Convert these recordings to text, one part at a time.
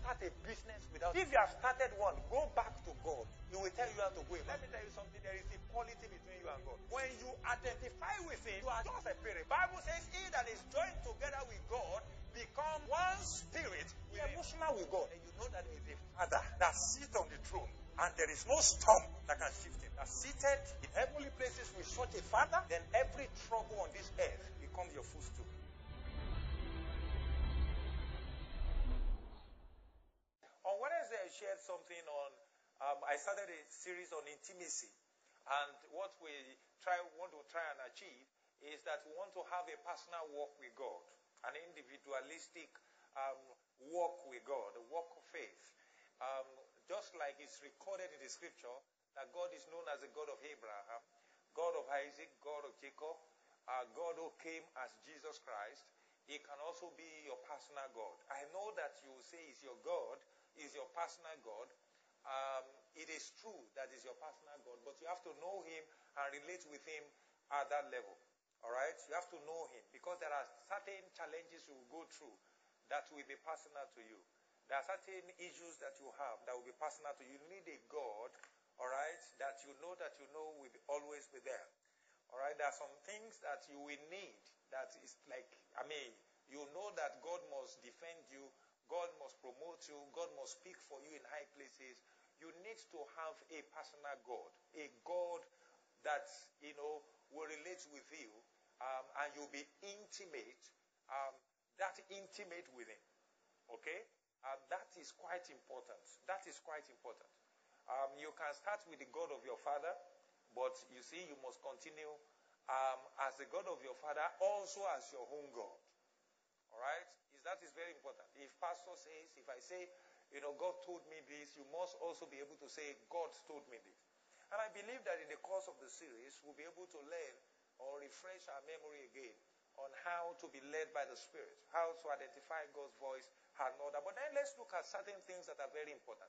start a business without. If you have started one, go back to God. He will tell you how to go. Let me tell you something. There is equality between you and God. When you identify with Him, you are just a spirit. Bible says, "He that is joined together with God become one spirit." We are emotional with God, and you know that He is a Father that sits on the throne, and there is no storm that can shift Him. That seated in heavenly places with such a Father, then every trouble on this earth becomes your footstool. Shared something on. Um, I started a series on intimacy, and what we try want to try and achieve is that we want to have a personal walk with God, an individualistic um, walk with God, a walk of faith. Um, just like it's recorded in the scripture that God is known as the God of Abraham, God of Isaac, God of Jacob, uh, God who came as Jesus Christ. He can also be your personal God. I know that you will say he's your God, is your personal God. Um, it is true that is your personal God, but you have to know Him and relate with Him at that level. All right? You have to know Him because there are certain challenges you will go through that will be personal to you. There are certain issues that you have that will be personal to you. You need a God, all right, that you know that you know will be always be there. All right? There are some things that you will need that is like, I mean, you know that God must defend you God must promote you. God must speak for you in high places. You need to have a personal God, a God that, you know, will relate with you um, and you'll be intimate, um, that intimate with Him. Okay? Uh, that is quite important. That is quite important. Um, you can start with the God of your father, but you see, you must continue um, as the God of your father, also as your own God. All right? That is very important. If pastor says, if I say, you know, God told me this, you must also be able to say, God told me this. And I believe that in the course of the series, we'll be able to learn or refresh our memory again on how to be led by the Spirit, how to identify God's voice and that. But then let's look at certain things that are very important.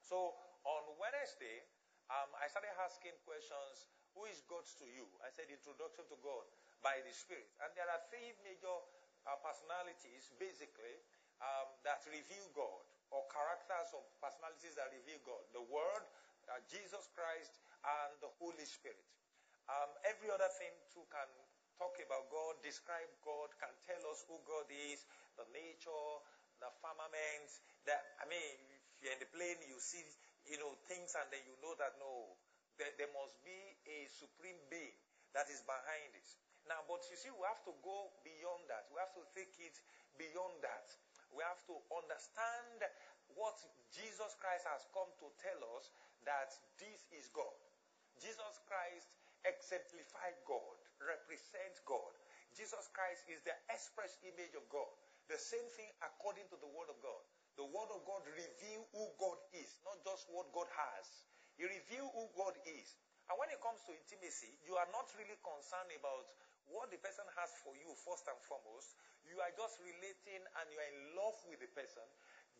So on Wednesday, um, I started asking questions. Who is God to you? I said introduction to God by the Spirit. And there are three major our personalities, basically, um, that reveal God, or characters of personalities that reveal God. The Word, uh, Jesus Christ, and the Holy Spirit. Um, every other thing too can talk about God, describe God, can tell us who God is, the nature, the firmament. That I mean, if you're in the plane, you see, you know, things, and then you know that no, there, there must be a supreme being that is behind it. Now, but you see, we have to go beyond that. We have to take it beyond that. We have to understand what Jesus Christ has come to tell us that this is God. Jesus Christ exemplified God, represents God. Jesus Christ is the express image of God. The same thing according to the Word of God. The Word of God reveals who God is, not just what God has. He reveals who God is. And when it comes to intimacy, you are not really concerned about what the person has for you, first and foremost, you are just relating and you are in love with the person.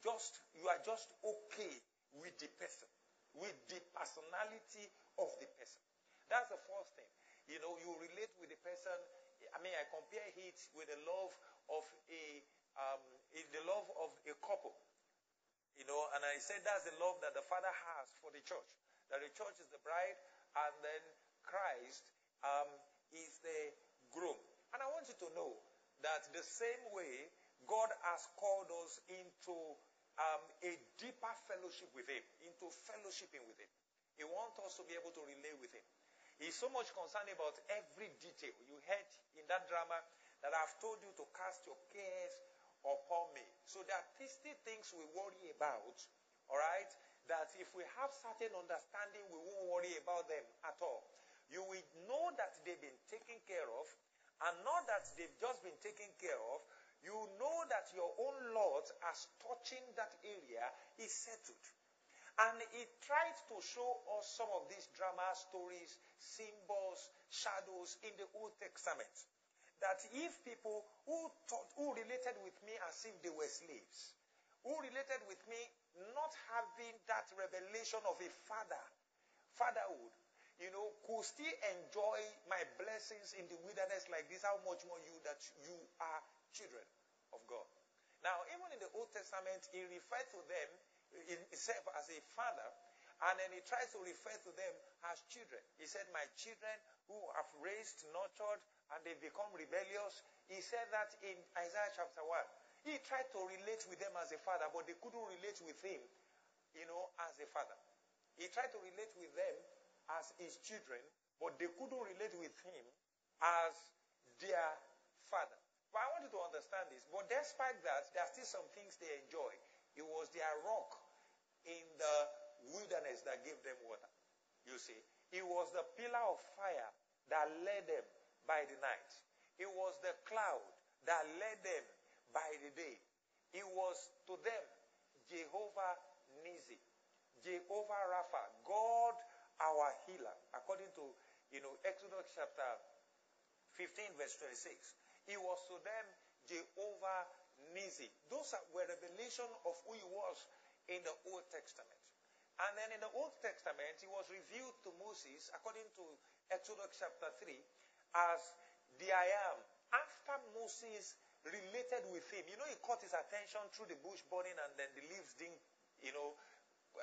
Just you are just okay with the person, with the personality of the person. That's the first thing. You know, you relate with the person. I mean, I compare it with the love of a um, the love of a couple. You know, and I said that's the love that the Father has for the church. That the church is the bride, and then Christ um, is the groom. And I want you to know that the same way God has called us into um, a deeper fellowship with Him, into fellowshipping with Him. He wants us to be able to relate with Him. He's so much concerned about every detail. You heard in that drama that I've told you to cast your cares upon me. So there are things we worry about, all right, that if we have certain understanding, we won't worry about them at all. You will know that they've been taken care of, and not that they've just been taken care of, you know that your own Lord, as touching that area, is settled. And it tried to show us some of these drama stories, symbols, shadows in the Old Testament. That if people who thought, who related with me as if they were slaves, who related with me not having that revelation of a father, fatherhood, you know, could still enjoy my blessings in the wilderness like this, how much more you that you are children of God. Now, even in the Old Testament, he referred to them himself as a father, and then he tries to refer to them as children. He said, My children who have raised, nurtured, and they become rebellious. He said that in Isaiah chapter 1. He tried to relate with them as a father, but they couldn't relate with him, you know, as a father. He tried to relate with them as his children, but they couldn't relate with him as their father. But I want you to understand this. But despite that, there are still some things they enjoy. It was their rock in the wilderness that gave them water. You see, it was the pillar of fire that led them by the night. It was the cloud that led them by the day. It was to them Jehovah Nissi, Jehovah Rapha, God our healer, according to you know Exodus chapter 15, verse 26. He was to them Jehovah Nissi. Those were revelation of who he was in the Old Testament. And then in the Old Testament, he was revealed to Moses, according to Exodus chapter 3, as the I am. After Moses related with him, you know, he caught his attention through the bush burning and then the leaves didn't, you know,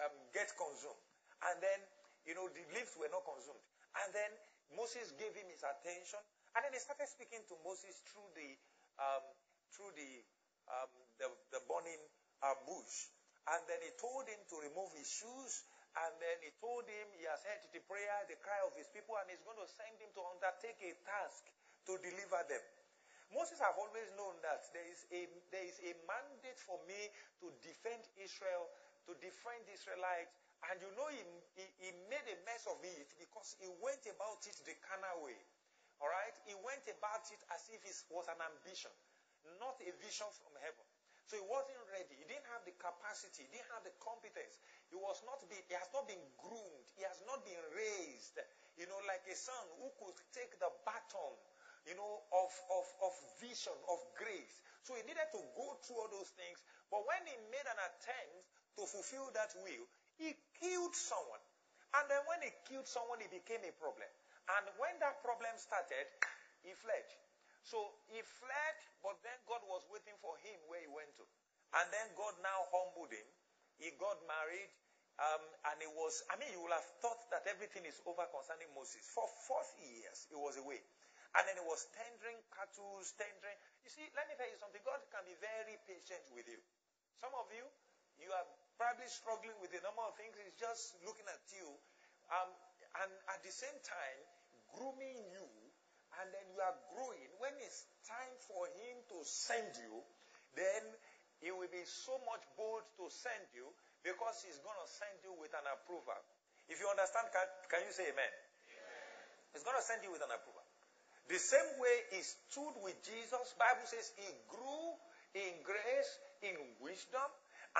um, get consumed. And then, you know, the leaves were not consumed. And then Moses gave him his attention. And then he started speaking to Moses through the, um, through the um, the, the burning uh, bush. And then he told him to remove his shoes. And then he told him he has heard the prayer, the cry of his people, and he's going to send him to undertake a task to deliver them. Moses have always known that there is a there is a mandate for me to defend Israel, to defend the Israelites. And you know, he, he, he made a mess of it because he went about it the carnal way. All right? He went about it as if it was an ambition not a vision from heaven. So he wasn't ready. He didn't have the capacity. He didn't have the competence. He was not be, he has not been groomed. He has not been raised, you know, like a son who could take the baton, you know, of, of, of vision, of grace. So he needed to go through all those things. But when he made an attempt to fulfill that will, he killed someone. And then when he killed someone, it became a problem. And when that problem started, he fled. So he fled, but then God was waiting for him where he went to. And then God now humbled him. He got married. Um, and it was, I mean, you would have thought that everything is over concerning Moses. For 40 years, he was away. And then he was tendering cattle, tendering. You see, let me tell you something. God can be very patient with you. Some of you, you are probably struggling with a number of things. He's just looking at you. Um, and at the same time, grooming you and then you are growing, when it's time for Him to send you, then He will be so much bold to send you because He's going to send you with an approval. If you understand, can, can you say amen? amen? He's going to send you with an approval. The same way He stood with Jesus, Bible says He grew in grace, in wisdom,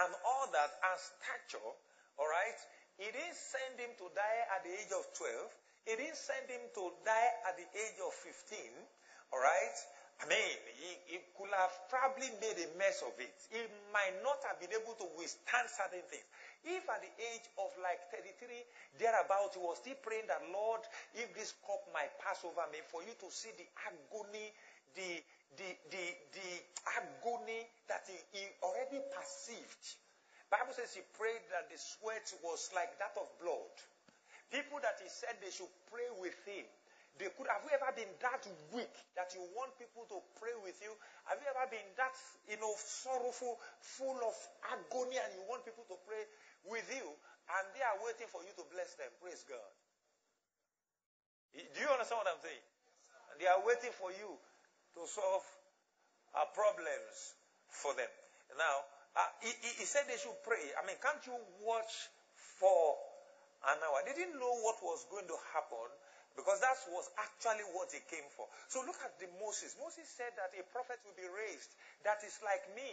and all that, and stature, all right? He didn't send him to die at the age of 12. He didn't send him to die at the age of 15. All right? I mean, he, he, could have probably made a mess of it. He might not have been able to withstand certain things. If at the age of like 33, thereabout, he was still praying that, Lord, if this cup might pass over me, for you to see the agony, the, the, the, the agony that he, he already perceived. Bible says he prayed that the sweat was like that of blood. People that he said they should pray with him. They could have you ever been that weak that you want people to pray with you? Have you ever been that you know sorrowful, full of agony, and you want people to pray with you, and they are waiting for you to bless them? Praise God. Do you understand what I'm saying? They are waiting for you to solve our problems for them. Now, uh, he, he said they should pray. I mean, can't you watch for an hour. They didn't know what was going to happen because that was actually what he came for. So look at the Moses. Moses said that a prophet will be raised that is like me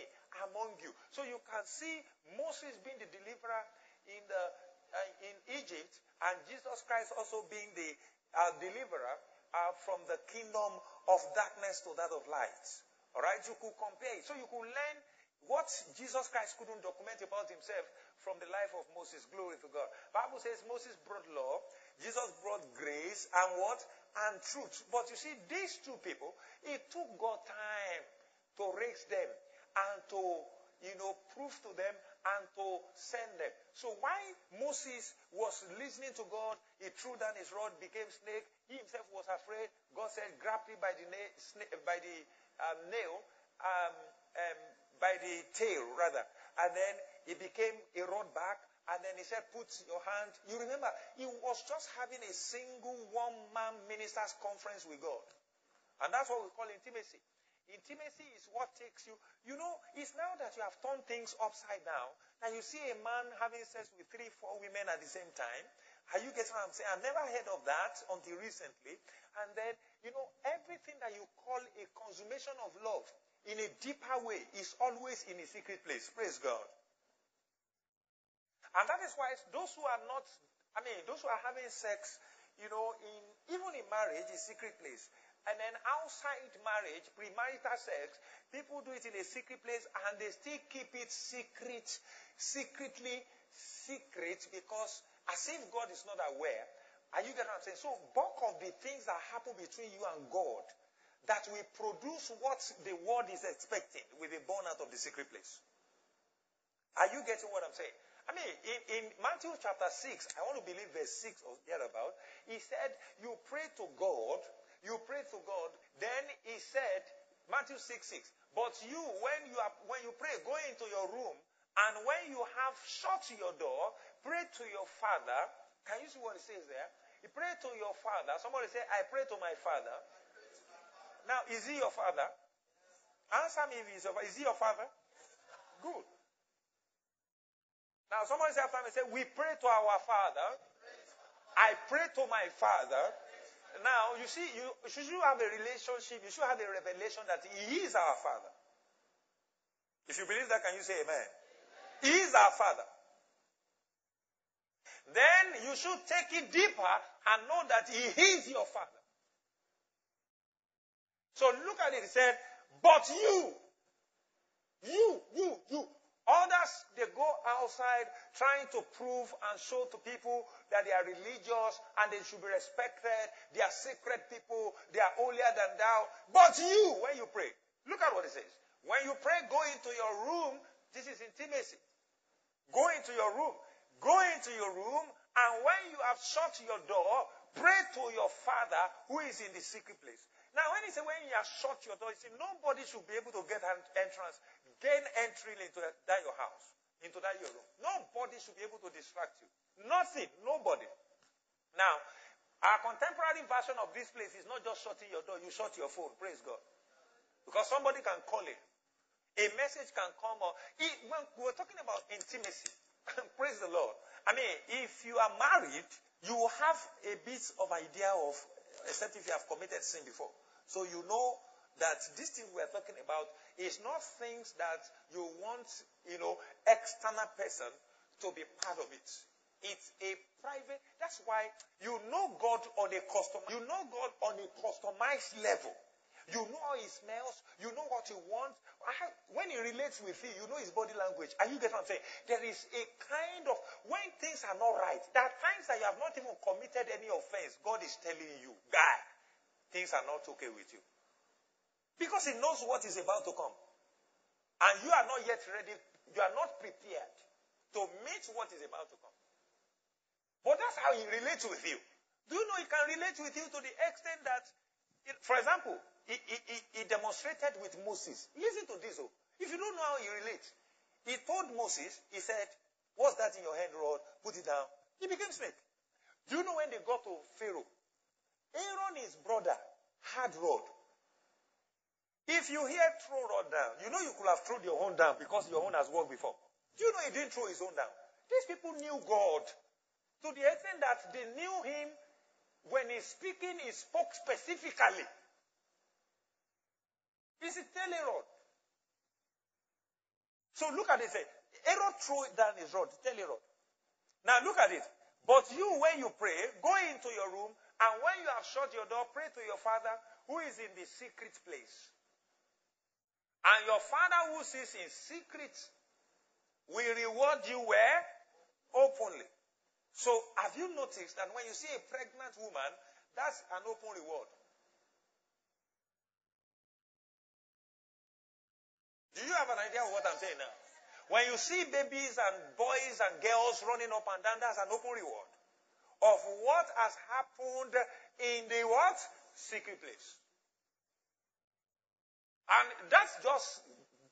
among you. So you can see Moses being the deliverer in the uh, in Egypt and Jesus Christ also being the uh, deliverer uh, from the kingdom of darkness to that of light. All right, you could compare it. So you could learn what Jesus Christ couldn't document about himself from the life of Moses. Glory to God. Bible says Moses brought law, Jesus brought grace and what? And truth. But you see, these two people, it took God time to raise them. and to, you know, prove to them and to send them. So why Moses was listening to God, he threw down his rod, became snake. He himself was afraid. God said, grab me by the, na- by the um, nail, um, um, by the tail rather. And then he became a rod back. And then he said, put your hand. You remember, he was just having a single one-man ministers conference with God. And that's what we call intimacy. Intimacy is what takes you. You know, it's now that you have turned things upside down and you see a man having sex with three, four women at the same time. Are you getting what I'm saying? I've never heard of that until recently. And then, you know, everything that you call a consummation of love in a deeper way is always in a secret place. Praise God. And that is why those who are not, I mean, those who are having sex, you know, in even in marriage, is secret place. And then outside marriage, premarital sex, people do it in a secret place and they still keep it secret, secretly secret because as if God is not aware. Are you getting what I'm saying? So bulk of the things that happen between you and God that will produce what the world is expecting will be born out of the secret place. Are you getting what I'm saying? I mean, in, in Matthew chapter 6, I want to believe verse 6 or thereabout, he said, You pray to God you pray to God. Then he said, Matthew 6 6. But you, when you are when you pray, go into your room, and when you have shut your door, pray to your father. Can you see what it says there? You pray to your father. Somebody say, I pray to my father. Now, is he your father? Answer me if he's your father. Is he your father? Good. Now, somebody say after me, say, We pray to our father. I pray to my father. Now, you see, you, should you have a relationship, you should have a revelation that He is our Father. If you believe that, can you say amen? amen? He is our Father. Then you should take it deeper and know that He is your Father. So look at it. He said, but you, you, you, you, Others, they go outside trying to prove and show to people that they are religious and they should be respected. They are sacred people. They are holier than thou. But you, when you pray, look at what it says. When you pray, go into your room. This is intimacy. Go into your room. Go into your room. And when you have shut your door, pray to your father who is in the secret place. Now, when he said when you have shut your door, he said nobody should be able to get an entrance gain entry into that your house, into that your room. Nobody should be able to distract you. Nothing, nobody. Now, our contemporary version of this place is not just shutting your door, you shut your phone. Praise God. Because somebody can call it. A message can come or it, when we're talking about intimacy. praise the Lord. I mean, if you are married, you have a bit of idea of, except if you have committed sin before. So you know that this thing we're talking about is not things that you want, you know, external person to be part of it. It's a private, that's why you know God on a custom, you know God on a customized level. You know how he smells. You know what he wants. When he relates with you, you know his body language. Are you getting what I'm saying? There is a kind of, when things are not right, there are times that you have not even committed any offense. God is telling you, guy, things are not okay with you. Because he knows what is about to come. And you are not yet ready, you are not prepared to meet what is about to come. But that's how he relates with you. Do you know he can relate with you to the extent that, for example, he, he, he demonstrated with Moses. Listen to this. Oh. If you don't know how he relates, he told Moses, he said, What's that in your hand, rod? Put it down. He became snake. Do you know when they got to Pharaoh? Aaron, his brother, had rod. If you hear throw rod down, you know you could have thrown your own down because your own has worked before. Do you know he didn't throw his own down? These people knew God to the extent that they knew him when he's speaking, he spoke specifically. It's a telerod. So look at it. Say, Aaron threw down his rod, telerod. Now look at it. But you, when you pray, go into your room, and when you have shut your door, pray to your Father who is in the secret place. And your father who sees in secret will reward you where? Openly. So have you noticed that when you see a pregnant woman, that's an open reward. Do you have an idea of what I'm saying now? When you see babies and boys and girls running up and down, that's an open reward of what has happened in the what? Secret place. And that's just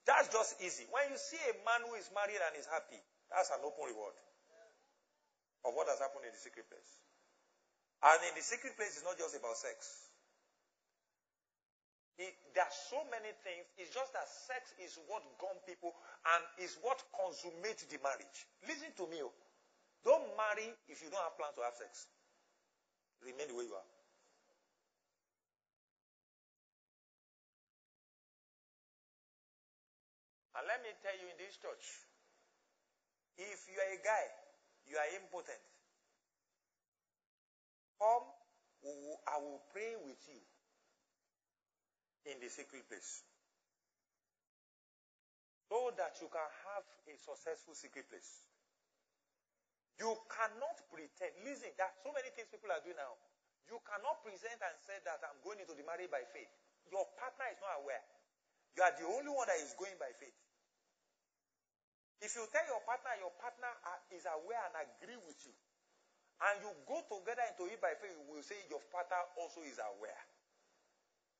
that's just easy. When you see a man who is married and is happy, that's an open reward of what has happened in the secret place. And in the secret place, it's not just about sex. It, there are so many things. It's just that sex is what gum people and is what consummates the marriage. Listen to me. Oh. Don't marry if you don't have plans to have sex. Remain the way you are. Let me tell you in this church, if you are a guy, you are impotent, come, I will pray with you in the secret place. So that you can have a successful secret place. You cannot pretend. Listen, there are so many things people are doing now. You cannot present and say that I'm going into the marriage by faith. Your partner is not aware. You are the only one that is going by faith. If you tell your partner, your partner is aware and agree with you, and you go together into it by faith, you will say your partner also is aware.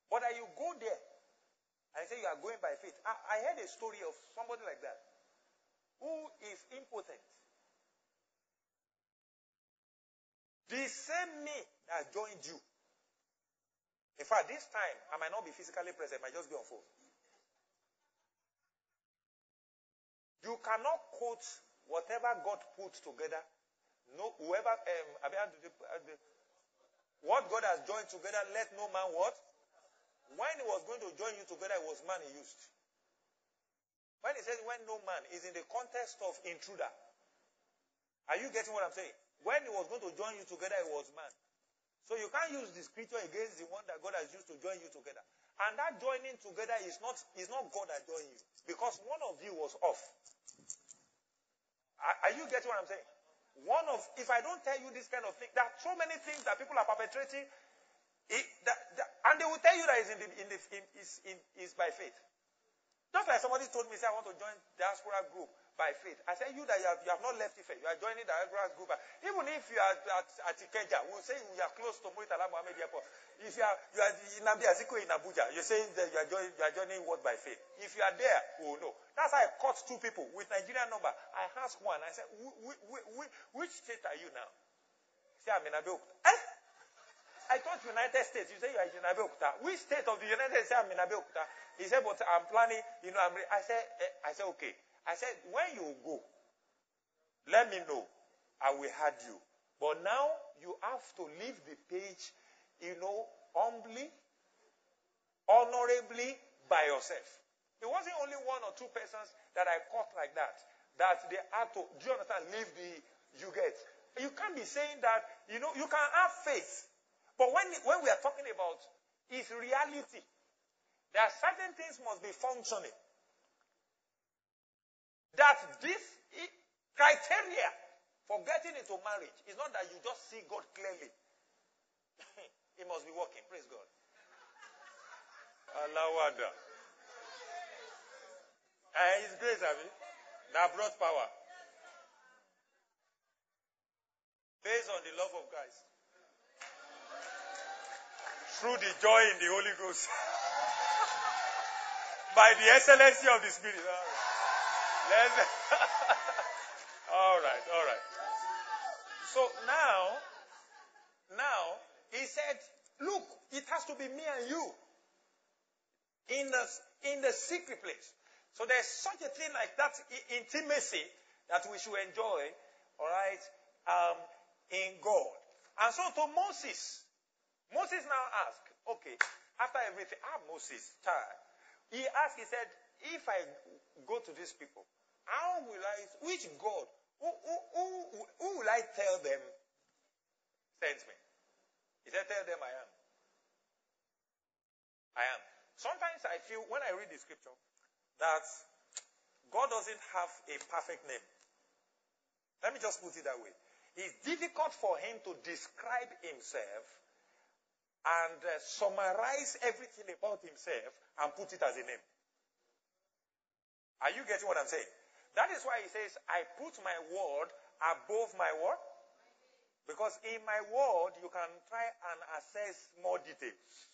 But that you go there and say you are going by faith. I, I heard a story of somebody like that who is impotent. The same me that joined you. In fact, this time I might not be physically present, I might just be on phone. You cannot quote whatever God put together. No, whoever um, what God has joined together, let no man what? When he was going to join you together, it was man he used. When he says when no man is in the context of intruder. Are you getting what I'm saying? When he was going to join you together, it was man. So you can't use the scripture against the one that God has used to join you together. And that joining together is not, is not God that joined you. Because one of you was off. Are, are you getting what I'm saying? One of, if I don't tell you this kind of thing, there are so many things that people are perpetrating, it, that, that, and they will tell you that it's, in the, in the, in, is, in, is by faith. Just like somebody told me, say, I want to join diaspora group by faith. I said, you that you have, you have not left Ife, you are joining the diaspora group. Even if you are at, at Ikeja, we'll say you are close to Muritala Mohammed Airport. If you are, you are in Azikiwe in Abuja, you're saying that you are, joining, you are joining what by faith. If you are there, we will know. That's how I caught two people with Nigerian number. I asked one, I said, which state are you now? He said, I'm in Abeokuta. Eh? I thought United States. You say you are in Abeokuta. Which state of the United States? I'm in Abeokuta. He said, but I'm planning, you know, I'm, I said, eh, I said, okay. I said, when you go, let me know. I will have you. But now you have to leave the page, you know, humbly, honorably by yourself. It wasn't only one or two persons that I caught like that. That they had to, do you understand, leave the, you get. You can't be saying that, you know, you can have faith. But when, when we are talking about is reality, there are certain things must be functioning. That this criteria for getting into marriage is not that you just see God clearly. it must be working. Praise God. Alawada. Eh, and His grace, have you? That brought power. Based on the love of Christ through the joy in the Holy Ghost. By the excellency of the Spirit. All right. all right, all right. So now, now, he said, look, it has to be me and you. In the, in the secret place. So there's such a thing like that intimacy that we should enjoy, all right, um, in God. And so to Moses, Moses now asked, okay, after everything, ah, Moses, child. He asked, he said, if I go to these people, how will I, which God, who, who, who, who will I tell them sent me? He said, tell them I am. I am. Sometimes I feel, when I read the scripture, that God doesn't have a perfect name. Let me just put it that way. It's difficult for him to describe himself and uh, summarize everything about himself and put it as a name. Are you getting what I'm saying? That is why he says, I put my word above my word. Because in my word, you can try and assess more details.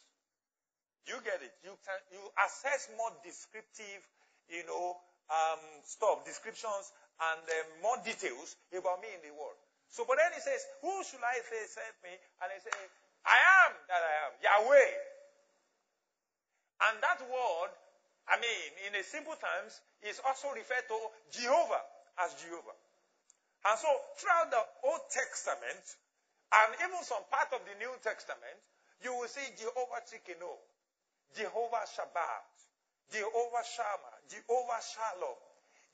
You get it? You can you assess more descriptive, you know, um, stuff, descriptions, and um, more details about me in the word. So, but then he says, Who should I say sent me? And he says, I am that I am, Yahweh. And that word, I mean, in a simple terms, is also referred to Jehovah as Jehovah. And so, throughout the Old Testament, and even some part of the New Testament, you will see Jehovah Tsidkenu, Jehovah Shabbat, Jehovah Shammah, Jehovah Shalom,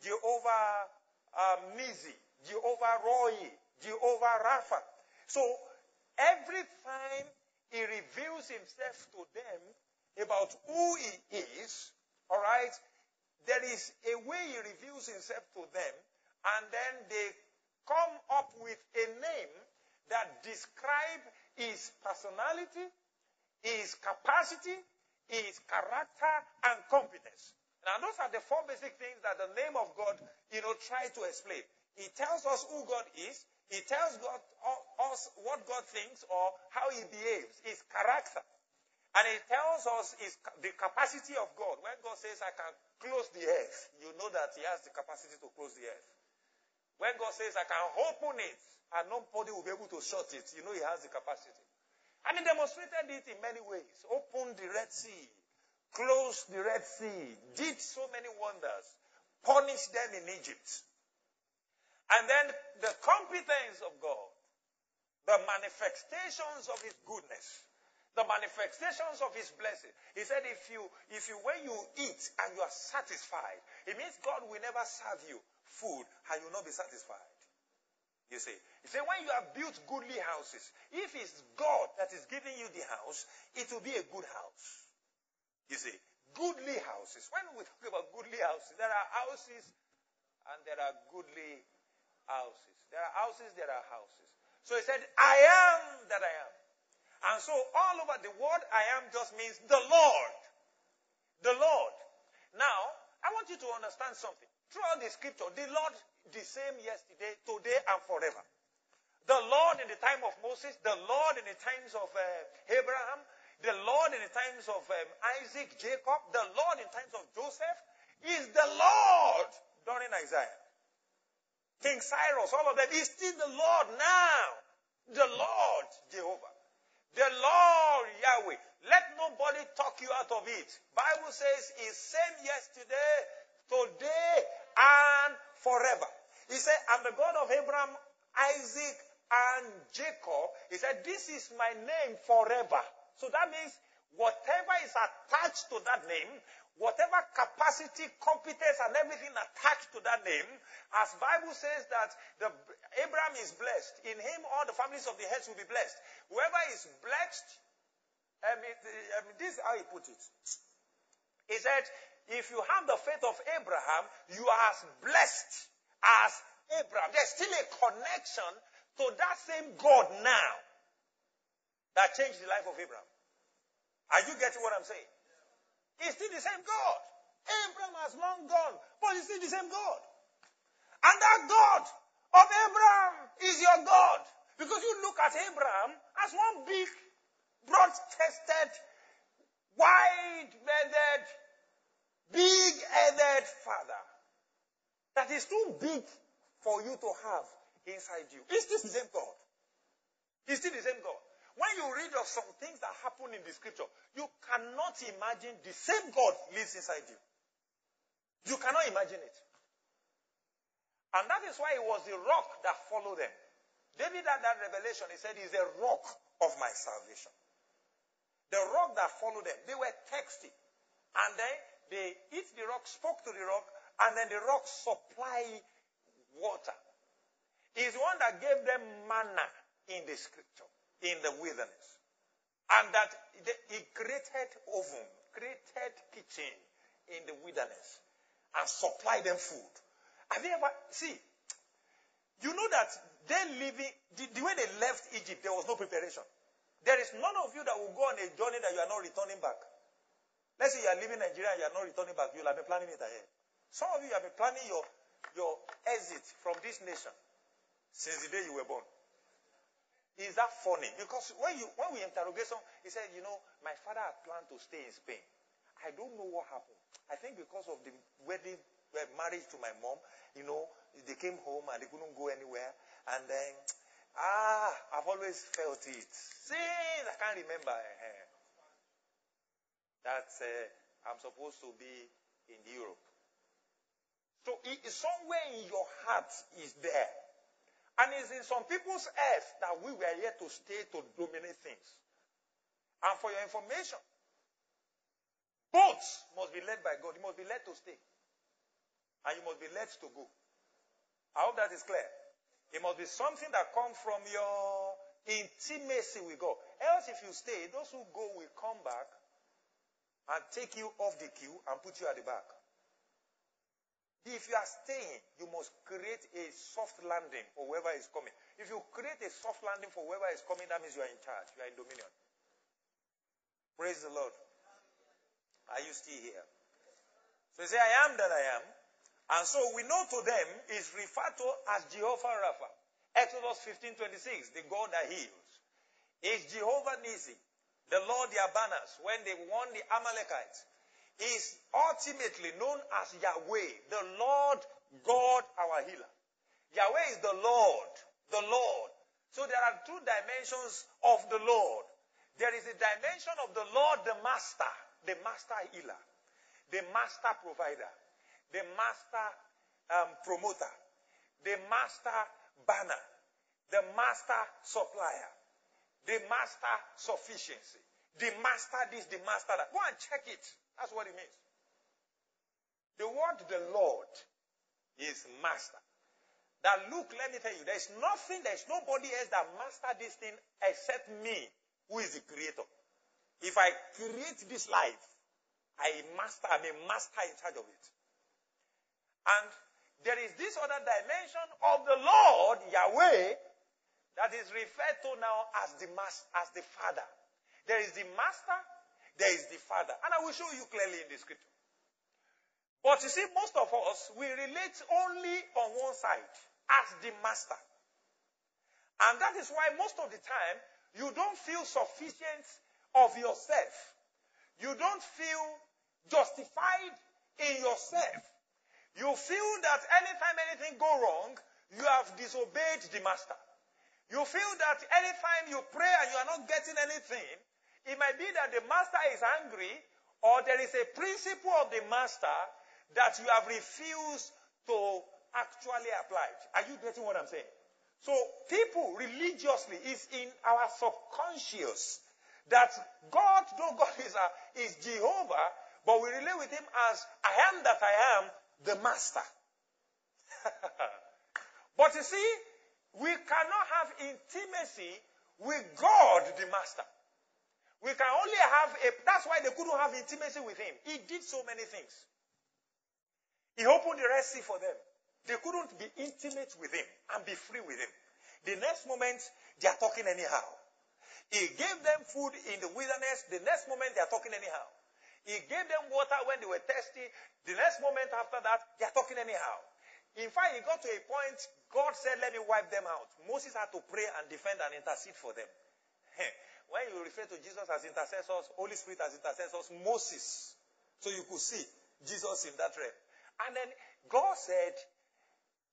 Jehovah um, Nissi, Jehovah Roy, Jehovah Rapha. So, every time he reveals himself to them about who he is, all right, there is a way he reveals himself to them, and then they come up with a name that describe his personality, his capacity, his character, and competence. Now, those are the four basic things that the name of God, you know, try to explain. He tells us who God is. He tells God, us what God thinks or how he behaves, his character. And he tells us his, the capacity of God. When God says, I can close the earth, you know that he has the capacity to close the earth. When God says, I can open it, and nobody will be able to shut it, you know he has the capacity. And he demonstrated it in many ways. Opened the Red Sea, closed the Red Sea, did so many wonders, punished them in Egypt. And then the competence of God, the manifestations of his goodness, the manifestations of his blessing. He said, if you, if you, when you eat and you are satisfied, it means God will never serve you food and you will not be satisfied. You see, he said, when you have built goodly houses, if it's God that is giving you the house, it will be a good house. You see, goodly houses. When we talk about goodly houses, there are houses and there are goodly houses. There are houses, there are houses. So he said, I am that I am. And so all over the word I am just means the Lord. The Lord. Now, I want you to understand something. Throughout the scripture, the Lord the same yesterday, today, and forever. The Lord in the time of Moses, the Lord in the times of uh, Abraham, the Lord in the times of um, Isaac, Jacob, the Lord in times of Joseph, is the Lord during Isaiah. King Cyrus, all of them, is still the Lord now. The Lord Jehovah. The Lord Yahweh. Let nobody talk you out of it. Bible says he's same yesterday, today, and forever. He said, I'm the God of Abraham, Isaac, and Jacob. He said, This is my name forever. So that means whatever is attached to that name, whatever capacity, competence, and everything attached to that name, as Bible says that the, Abraham is blessed. In him, all the families of the earth will be blessed. Whoever is blessed, um, mean, I mean, um, this is how he put it. He said, if you have the faith of Abraham, you are as blessed as Abraham. There's still a connection to that same God now that changed the life of Abraham. Are you getting what I'm saying? He's still the same God. Abraham has long gone, but he's still the same God. And that God of Abraham is your God. Because you look at Abraham as one big, broad chested, wide bearded, big headed father that is too big for you to have inside you. It's still the same God. He's still the same God. When you read of some things that happen in the scripture, you cannot imagine the same God lives inside you. You cannot imagine it. And that is why it was the rock that followed them. David had that revelation. He said, He's a rock of my salvation. The rock that followed them. They were thirsty. And then they eat the rock, spoke to the rock, and then the rock supplied water. He's the one that gave them manna in the scripture, in the wilderness. And that he created oven, created kitchen in the wilderness, and supplied them food. Have you ever, see, you know that they living, the, the way they left Egypt, there was no preparation. There is none of you that will go on a journey that you are not returning back. Let's say you are leaving Nigeria and you are not returning back. You'll have been planning it ahead. Some of you have been planning your, your exit from this nation since the day you were born. Is that funny? Because when you when we interrogate some, he said, you know, my father had planned to stay in Spain. I don't know what happened. I think because of the wedding, uh, marriage to my mom, you know, they came home and they couldn't go anywhere. And then, ah, I've always felt it. Since I can't remember uh, that uh, I'm supposed to be in Europe. So it is somewhere in your heart is there. And it's in some people's earth that we were here to stay to dominate things. And for your information, boats must be led by God. You must be led to stay. And you must be led to go. I hope that is clear. It must be something that comes from your intimacy with God. Else, if you stay, those who go will come back and take you off the queue and put you at the back. If you are staying, you must create a soft landing for whoever is coming. If you create a soft landing for whoever is coming, that means you are in charge. You are in dominion. Praise the Lord. Are you still here? So say, I am that I am. And so we know to them is referred to as Jehovah Rapha. Exodus 15, 26, the God that heals. Is Jehovah Nisi, the Lord their banners, when they won the Amalekites is ultimately known as Yahweh, the Lord God our healer. Yahweh is the Lord, the Lord. So there are two dimensions of the Lord. There is a dimension of the Lord, the Master, the Master healer, the Master provider, the Master um, promoter, the Master banner, the Master supplier, the Master sufficiency, the Master this, the Master that. Go and check it. That's what it means. The word the Lord is master. That look, let me tell you, there's nothing, there's nobody else that master this thing except me, who is the creator. If I create this life, I master, I'm a master in charge of it. And there is this other dimension of the Lord, Yahweh, that is referred to now as the master, as the father. There is the master there is the Father. And I will show you clearly in the scripture. But you see, most of us, we relate only on one side as the master. And that is why most of the time, you don't feel sufficient of yourself. You don't feel justified in yourself. You feel that anytime anything go wrong, you have disobeyed the master. You feel that anytime you pray and you are not getting anything, it might be that the master is angry, or there is a principle of the master that you have refused to actually apply. Are you getting what I'm saying? So people religiously is in our subconscious that God, though God is, a, is Jehovah, but we relate with him as I am that I am, the master. but you see, we cannot have intimacy with God, the master. We can only have a, that's why they couldn't have intimacy with him. He did so many things. He opened the Red Sea for them. They couldn't be intimate with him and be free with him. The next moment, they are talking anyhow. He gave them food in the wilderness. The next moment, they are talking anyhow. He gave them water when they were thirsty. The next moment after that, they are talking anyhow. In fact, he got to a point, God said, let me wipe them out. Moses had to pray and defend and intercede for them. When you refer to Jesus as intercessors, Holy Spirit as intercessors, Moses. So you could see Jesus in that realm. And then God said,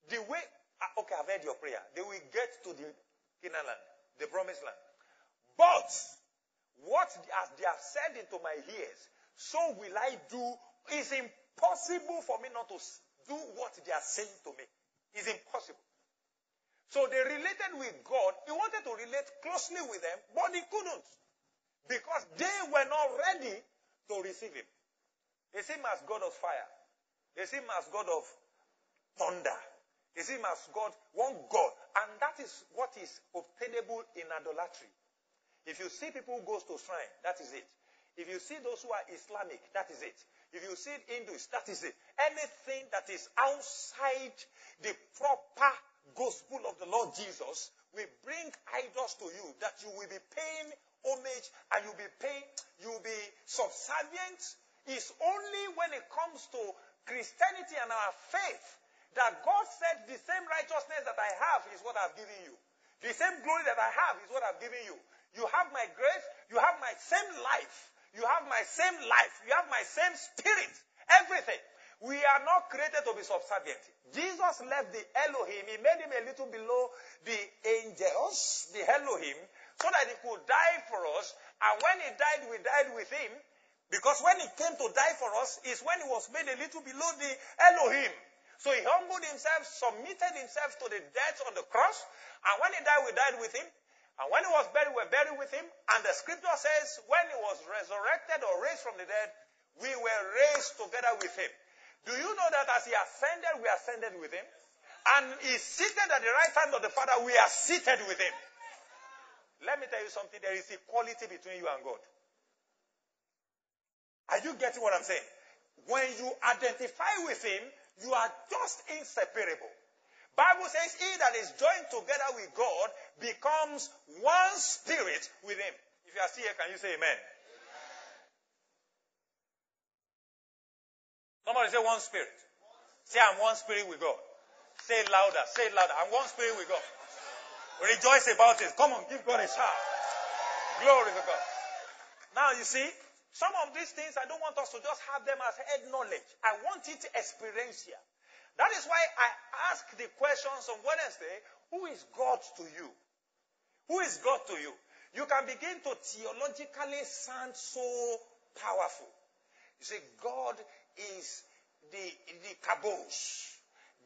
the way, ah, okay, I've heard your prayer. They will get to the Canaan land, the promised land. But what as they have said into my ears, so will I do. It's impossible for me not to do what they are saying to me. It's impossible. So they related with God. He wanted to relate closely with them, but he couldn't. Because they were not ready to receive him. They see him as God of fire. They see him as God of thunder. They see him as God, one God. And that is what is obtainable in idolatry. If you see people who goes to shrine, that is it. If you see those who are Islamic, that is it. If you see Hindus, that is it. Anything that is outside the proper gospel of the Lord Jesus will bring idols to you that you will be paying homage and you'll be paying, you'll be subservient It's only when it comes to Christianity and our faith that God said the same righteousness that I have is what I've given you. The same glory that I have is what I've given you. You have my grace. You have my same life. You have my same life. You have my same spirit. Everything. We are not created to be subservient. Jesus left the Elohim. He made him a little below the angels, the Elohim, so that he could die for us. And when he died, we died with him. Because when he came to die for us, is when he was made a little below the Elohim. So he humbled himself, submitted himself to the death on the cross, and when he died, we died with him. And when he was buried, we were buried with him. And the scripture says, when he was resurrected or raised from the dead, we were raised together with him. Do you know that as he ascended, we ascended with him? And he's seated at the right hand of the Father, we are seated with him. Let me tell you something. There is equality between you and God. Are you getting what I'm saying? When you identify with him, you are just inseparable. Bible says he that is joined together with God becomes one spirit with him. If you are still here, can you say amen? Somebody say one spirit. Say I'm one spirit with God. Say it louder. Say it louder. I'm one spirit with God. Rejoice about it. Come on, give God a shout. Glory to God. Now you see, some of these things, I don't want us to just have them as head knowledge. I want it experiential. That is why I ask the questions on Wednesday who is God to you? Who is God to you? You can begin to theologically sound so powerful. You say, God is the, the kabosh.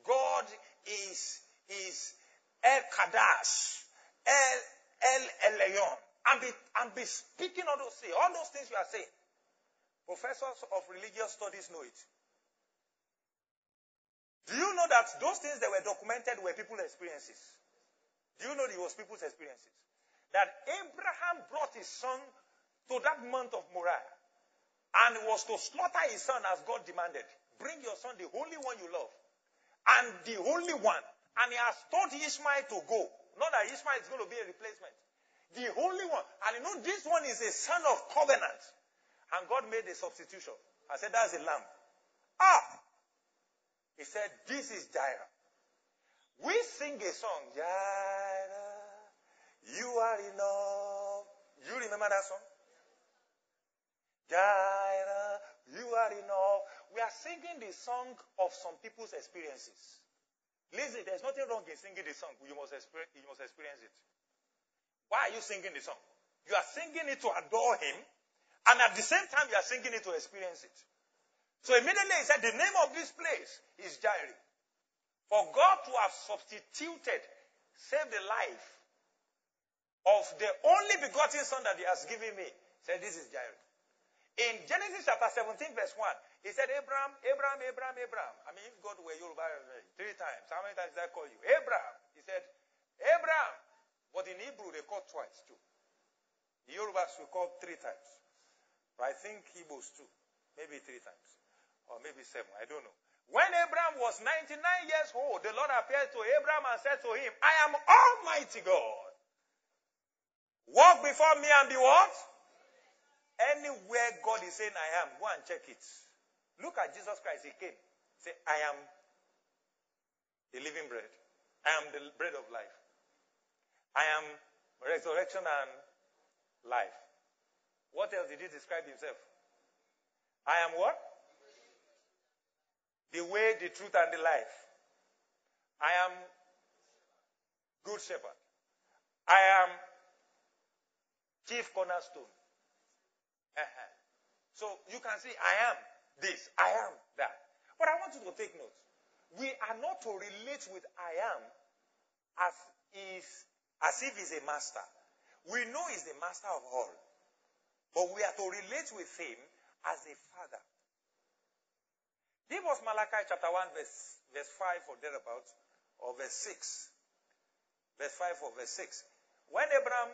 God is, is El Kadash, El, El Elyon and be, and be speaking all those things. All those things you are saying. Professors of religious studies know it. Do you know that those things that were documented were people's experiences? Do you know it was people's experiences? That Abraham brought his son to that month of Moriah and was to slaughter his son as God demanded. Bring your son, the only one you love, and the only one. And he has told Ishmael to go. Not that Ishmael is going to be a replacement. The only One. And you know, this one is a son of covenant. And God made a substitution. I said, that's a lamb. Ah! He said, this is Jireh. We sing a song, Jireh, you are enough. You remember that song? Jireh, uh, you are enough. We are singing the song of some people's experiences. Listen, there's nothing wrong in singing the song. You must, experience, you must experience it. Why are you singing the song? You are singing it to adore Him, and at the same time, you are singing it to experience it. So immediately he said, The name of this place is Jireh. For God to have substituted, saved the life of the only begotten Son that He has given me, said, This is Jireh. In Genesis chapter 17, verse 1, he said, Abraham, Abraham, Abraham, Abraham. I mean, if God were Yoruba eh, three times, how many times did I call you? Abraham. He said, Abraham. But in Hebrew, they call twice too. The Yorubas will call three times. But I think Igbos too. Maybe three times. Or maybe seven. I don't know. When Abraham was 99 years old, the Lord appeared to Abraham and said to him, I am Almighty God. Walk before me and be what? Anywhere God is saying I am, go and check it. Look at Jesus Christ. He came. Say, I am the living bread. I am the bread of life. I am resurrection and life. What else did he describe himself? I am what? The way, the truth, and the life. I am good shepherd. I am chief cornerstone. Uh-huh. So you can see, I am this, I am that. But I want you to take note. We are not to relate with I am as is as if he's a master. We know he's the master of all. But we are to relate with him as a father. Give us Malachi chapter 1, verse, verse 5 or thereabouts, or verse 6. Verse 5 or verse 6. When Abraham,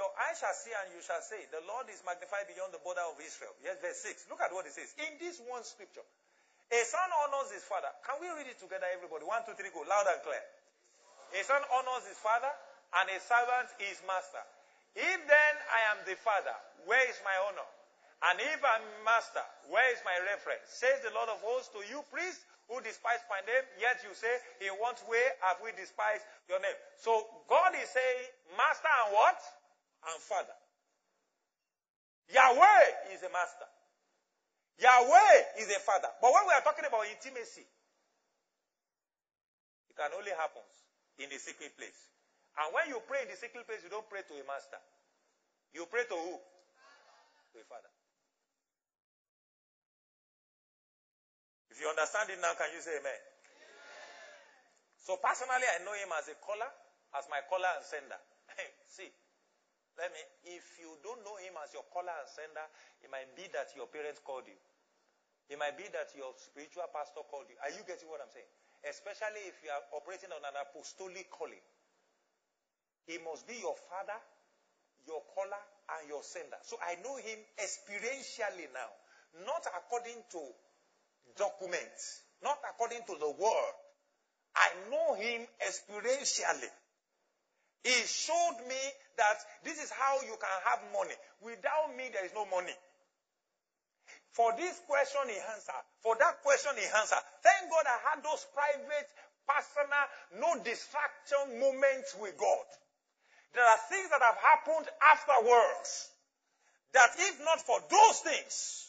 your eyes shall see and you shall say, the Lord is magnified beyond the border of Israel. Yes, verse 6. Look at what it says. In this one scripture, a son honors his father. Can we read it together, everybody? One, two, three, go. Loud and clear. A son honors his father and a servant his master. If then I am the father, where is my honor? And if I'm master, where is my reference? Says the Lord of hosts to you, priests who despise my name, yet you say, in what way have we despised your name? So God is saying, master and what? And father. Yahweh is a master. Yahweh is a father. But when we are talking about intimacy, it can only happen in the secret place. And when you pray in the secret place, you don't pray to a master. You pray to who? To a father. If you understand it now, can you say amen? amen? So personally, I know him as a caller, as my caller and sender. See, let me, if you don't know him as your caller and sender, it might be that your parents called you. It might be that your spiritual pastor called you. Are you getting what I'm saying? Especially if you are operating on an apostolic calling. He must be your father, your caller, and your sender. So I know him experientially now, not according to documents, not according to the word. I know him experientially. He showed me that this is how you can have money. Without me, there is no money. For this question, he answered. For that question, he answered. Thank God I had those private, personal, no distraction moments with God. There are things that have happened afterwards that if not for those things,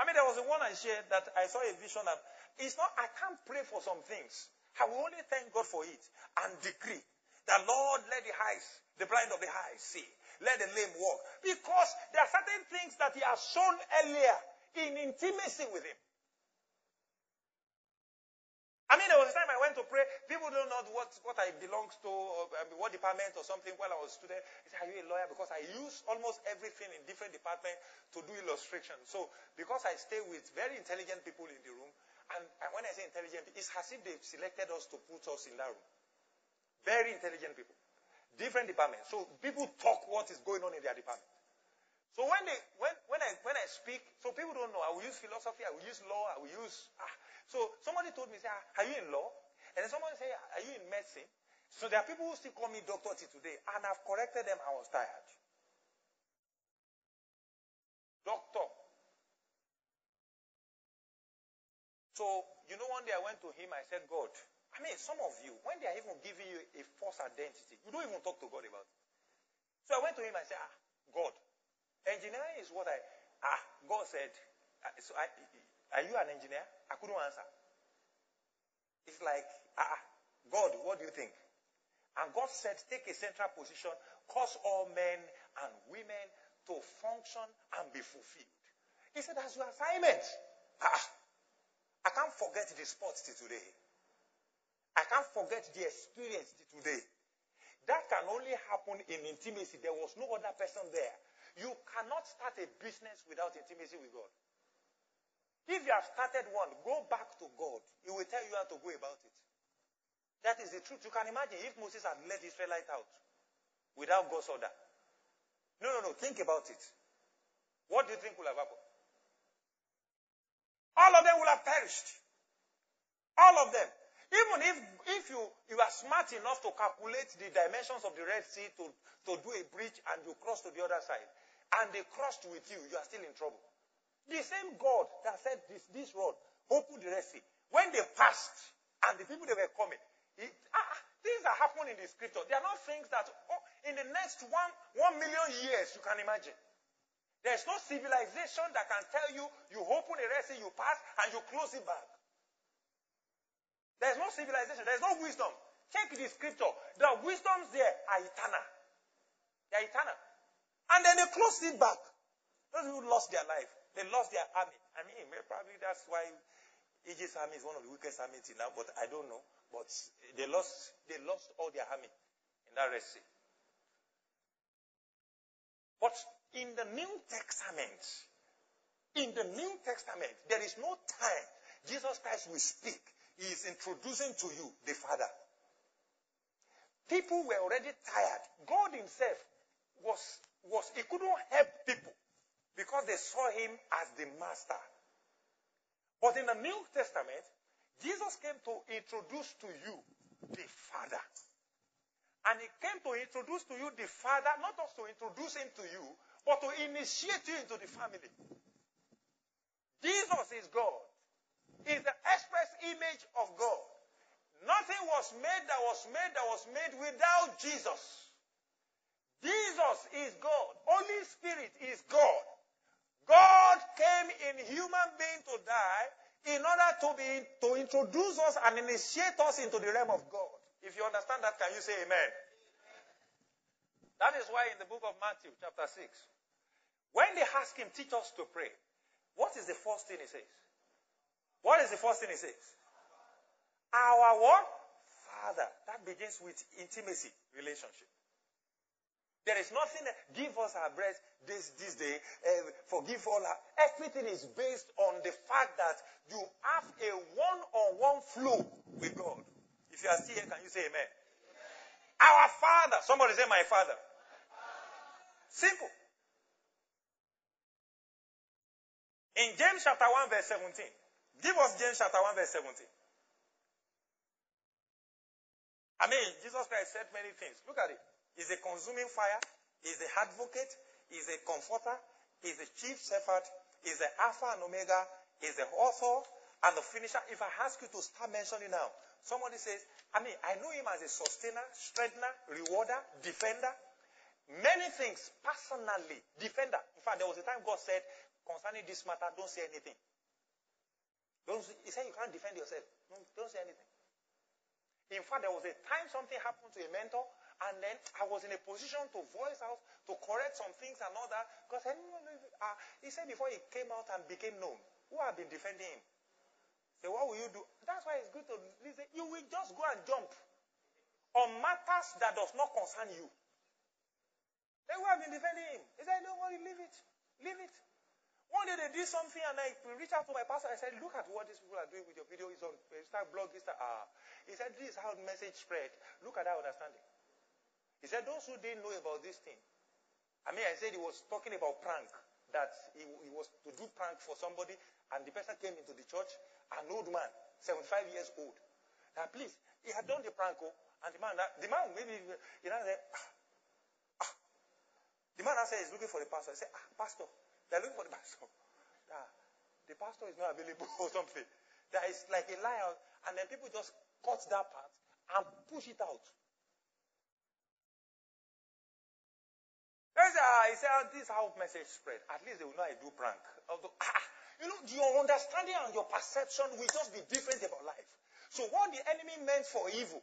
I mean, there was a one I shared that I saw a vision that it's not, I can't pray for some things. I will only thank God for it and decree that Lord, let the eyes, the blind of the eyes see. Let the lame walk. Because there are certain things that he has shown earlier in intimacy with him. I mean, there was a time I went to pray. People don't know what, what I belong to, or um, what department or something while I was a student. They said, Are you a lawyer? Because I use almost everything in different departments to do illustration. So, because I stay with very intelligent people in the room, and, and when I say intelligent, it's as if they've selected us to put us in that room. Very intelligent people. Different departments. So people talk what is going on in their department. So when they when when I when I speak, so people don't know. I will use philosophy, I will use law, I will use ah, so somebody told me, say, ah, are you in law? And then somebody say, are you in medicine? So there are people who still call me doctor till today, and I've corrected them. I was tired. Doctor. So, you know, one day I went to him, I said, God, I mean, some of you, when they are even giving you a false identity, you don't even talk to God about it. So I went to him and said, ah, God, engineering is what I, ah, God said, ah, so I, are you an engineer? I couldn't answer. It's like, ah, God, what do you think? And God said, take a central position, cause all men and women to function and be fulfilled. He said, that's your assignment. Ah, I can't forget the sports till today. I can't forget the experience till today. That can only happen in intimacy. There was no other person there. You cannot start a business without intimacy with God. If you have started one, go back to God. He will tell you how to go about it. That is the truth. You can imagine if Moses had led the Israelites out without God's order. No, no, no. Think about it. What do you think will have happened? All of them will have perished. All of them. Even if, if you, you are smart enough to calculate the dimensions of the Red Sea to, to do a bridge and you cross to the other side, and they crossed with you, you are still in trouble. The same God that said this, this road, open the Red Sea. When they passed and the people they were coming, it, ah, ah, things that happen in the scripture, they are not things that oh, in the next one, one million years you can imagine. There's no civilization that can tell you you open a Red Sea, you pass, and you close it back. There's no civilization. There's no wisdom. Check the scripture. The wisdoms there are eternal. They are eternal. And then they close it back. Those who lost their life. They lost their army. I mean, probably that's why Egypt's army is one of the weakest armies now, but I don't know. But they lost, they lost all their army in that Red Sea. But in the New Testament, in the New Testament, there is no time Jesus Christ will speak. He is introducing to you the Father. People were already tired. God Himself was, was, He couldn't help people because they saw him as the master. But in the New Testament, Jesus came to introduce to you the Father. And he came to introduce to you the Father, not just to introduce him to you, but to initiate you into the family. Jesus is God. Is the express image of God. Nothing was made that was made that was made without Jesus. Jesus is God. Holy Spirit is God. God came in human being to die in order to be to introduce us and initiate us into the realm of God. If you understand that, can you say amen? That is why in the book of Matthew, chapter 6, when they ask him, teach us to pray, what is the first thing he says? What is the first thing he says? Our what? Father. That begins with intimacy, relationship. There is nothing, give us our bread this, this day, uh, forgive all our, everything is based on the fact that you have a one-on-one flow with God. If you are still here, can you say amen? Our Father. Somebody say my Father. Simple. In James chapter 1 verse 17. Give us James chapter 1 verse 17. I mean, Jesus Christ said many things. Look at it. He's a consuming fire. He's the advocate. He's a comforter. He's the chief shepherd. He's the Alpha and Omega. He's the author and the finisher. If I ask you to start mentioning now, somebody says, I mean, I know him as a sustainer, strengthener, rewarder, defender. Many things personally, defender. In fact, there was a time God said, concerning this matter, don't say anything. Don't, he said you can't defend yourself. Don't, don't say anything. In fact, there was a time something happened to a mentor, and then I was in a position to voice out, to correct some things and all that. Because uh, he said before he came out and became known, who have been defending him? Say, what will you do? That's why it's good to listen. You will just go and jump on matters that does not concern you. They will have been defending him. He said, don't worry, leave it. Leave it. One day they did something and I reached out to my pastor. I said, look at what these people are doing with your video. It's on start blog. Start, ah. He said, this is how the message spread. Look at that understanding. He said, those who didn't know about this thing. I mean, I said he was talking about prank, that he, he was to do prank for somebody, and the person came into the church, an old man, 75 years old. Now, please, he had done the prank, oh, and the man, the man maybe, you know, said, ah, ah. The man said he's looking for the pastor. He said, ah, pastor, they're looking for the pastor. Ah, the pastor is not available or something. That is like a liar, and then people just cut that part and push it out. ah, he said, oh, this is how message spread. At least they will know I do prank. Although, ah, you know, your understanding and your perception will just be different about life. So what the enemy meant for evil,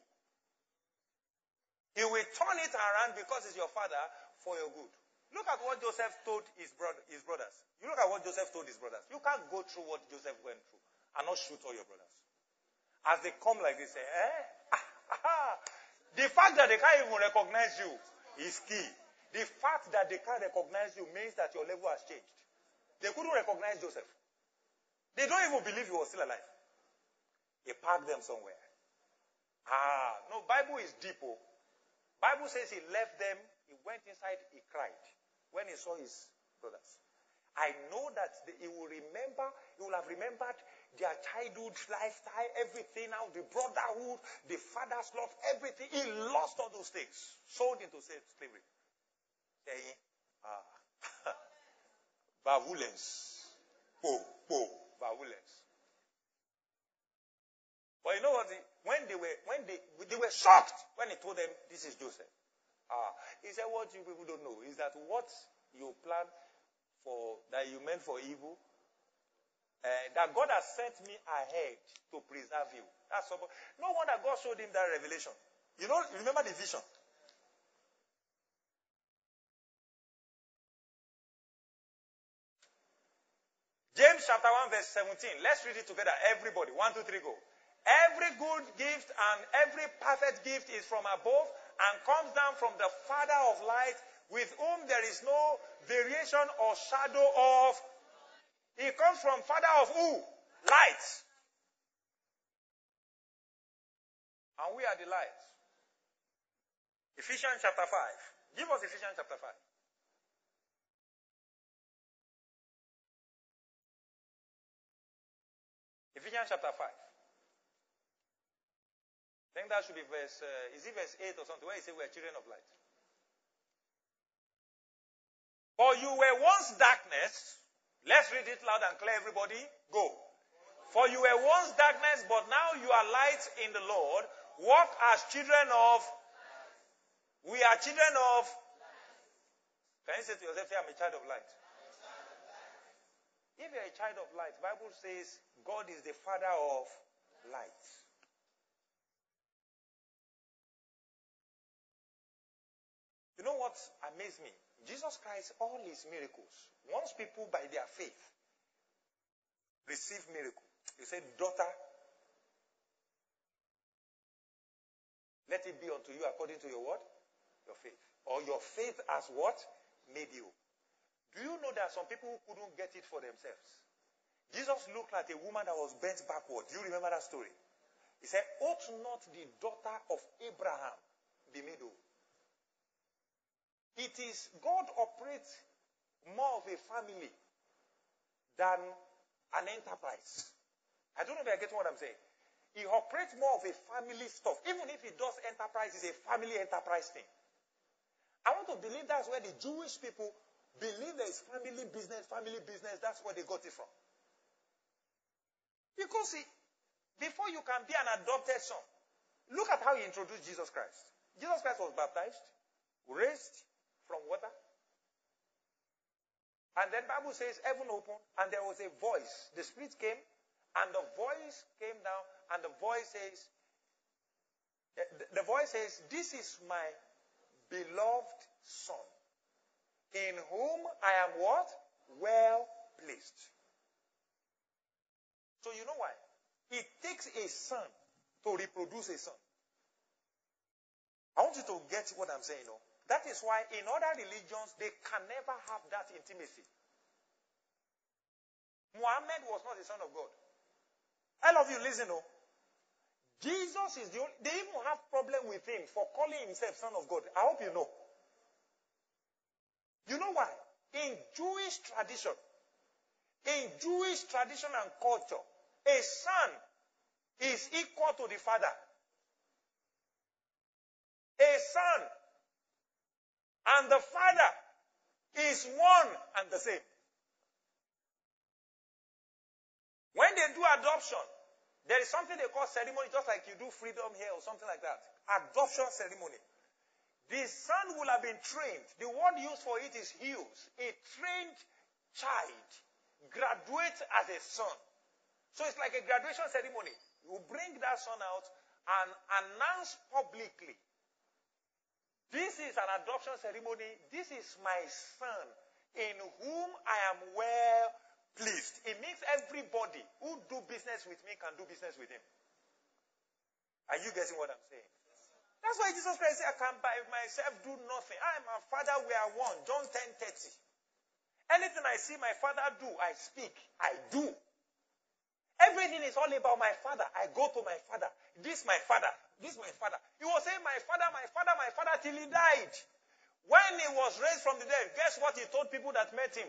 he will turn it around because it's your father for your good. Look at what Joseph told his, his brothers. You look at what Joseph told his brothers. You can't go through what Joseph went through and not shoot all your brothers. As they come like this, say, eh? The fact that they can't even recognize you is key. The fact that they can't recognize you means that your level has changed. They couldn't recognize Joseph. They don't even believe he was still alive. He parked them somewhere. Ah, no, Bible is deep. Oh. Bible says he left them, he went inside, he cried when he saw his brothers. I know that he will remember, he will have remembered their childhood lifestyle, everything now, the brotherhood, the father's love, everything. He lost all those things, sold into slavery ẹ̀yin violence po po violence. But you know what? When they were when they they were shocked when he told them this is Joseph. Ah, he said what you people don't know is that what you plan for that you meant for evil, uh, that God has sent me ahead to preserve you. That's all. No wonder God showed him that revelation. You know, remember the vision. Chapter 1 verse 17. Let's read it together. Everybody. One, two, three, go. Every good gift and every perfect gift is from above and comes down from the Father of light with whom there is no variation or shadow of. He comes from Father of who? Light. And we are the light. Ephesians chapter 5. Give us Ephesians chapter 5. Ephesians chapter 5. I think that should be verse, uh, is it verse 8 or something, where he says we are children of light. For you were once darkness. Let's read it loud and clear, everybody. Go. For you were once darkness, but now you are light in the Lord. Walk as children of. We are children of. Can you say to yourself, I'm a child of light? If you're a child of light, Bible says God is the father of light. You know what amazed me? Jesus Christ, all his miracles, once people by their faith receive miracle, he said, Daughter, let it be unto you according to your what? Your faith. Or your faith as what? Made you. Do you know that some people who couldn't get it for themselves? Jesus looked like a woman that was bent backward. Do you remember that story? He said, Ought not the daughter of Abraham be made? It is God operates more of a family than an enterprise. I don't know if I get what I'm saying. He operates more of a family stuff. Even if he does enterprise, it's a family enterprise thing. I want to believe that's where the Jewish people believe there is family business, family business. That's where they got it from. Because see, before you can be an adopted son, look at how he introduced Jesus Christ. Jesus Christ was baptized, raised from water. And then Bible says heaven opened and there was a voice. The spirit came and the voice came down and the voice says, eh, the voice says, this is my beloved son in whom I am what? Well pleased. So you know why? It takes a son to reproduce a son. I want you to get what I'm saying. No? That is why in other religions, they can never have that intimacy. Muhammad was not the son of God. All of you listen, no? Jesus is the only, they even have problem with him for calling himself son of God. I hope you know. You know why? In Jewish tradition, in Jewish tradition and culture, a son is equal to the father. A son and the father is one and the same. When they do adoption, there is something they call ceremony, just like you do freedom here or something like that. Adoption ceremony. The son will have been trained. The word used for it is huios. A trained child graduates as a son. So it's like a graduation ceremony. You bring that son out and announce publicly. This is an adoption ceremony. This is my son in whom I am well pleased. It means everybody who do business with me can do business with him. Are you getting what I'm saying? That's why Jesus Christ said, I can by myself do nothing. I am my father, we are one. John 10 30. Anything I see my father do, I speak. I do. Everything is all about my father. I go to my father. This my father. This my father. He was saying, My father, my father, my father till he died. When he was raised from the dead, guess what he told people that met him?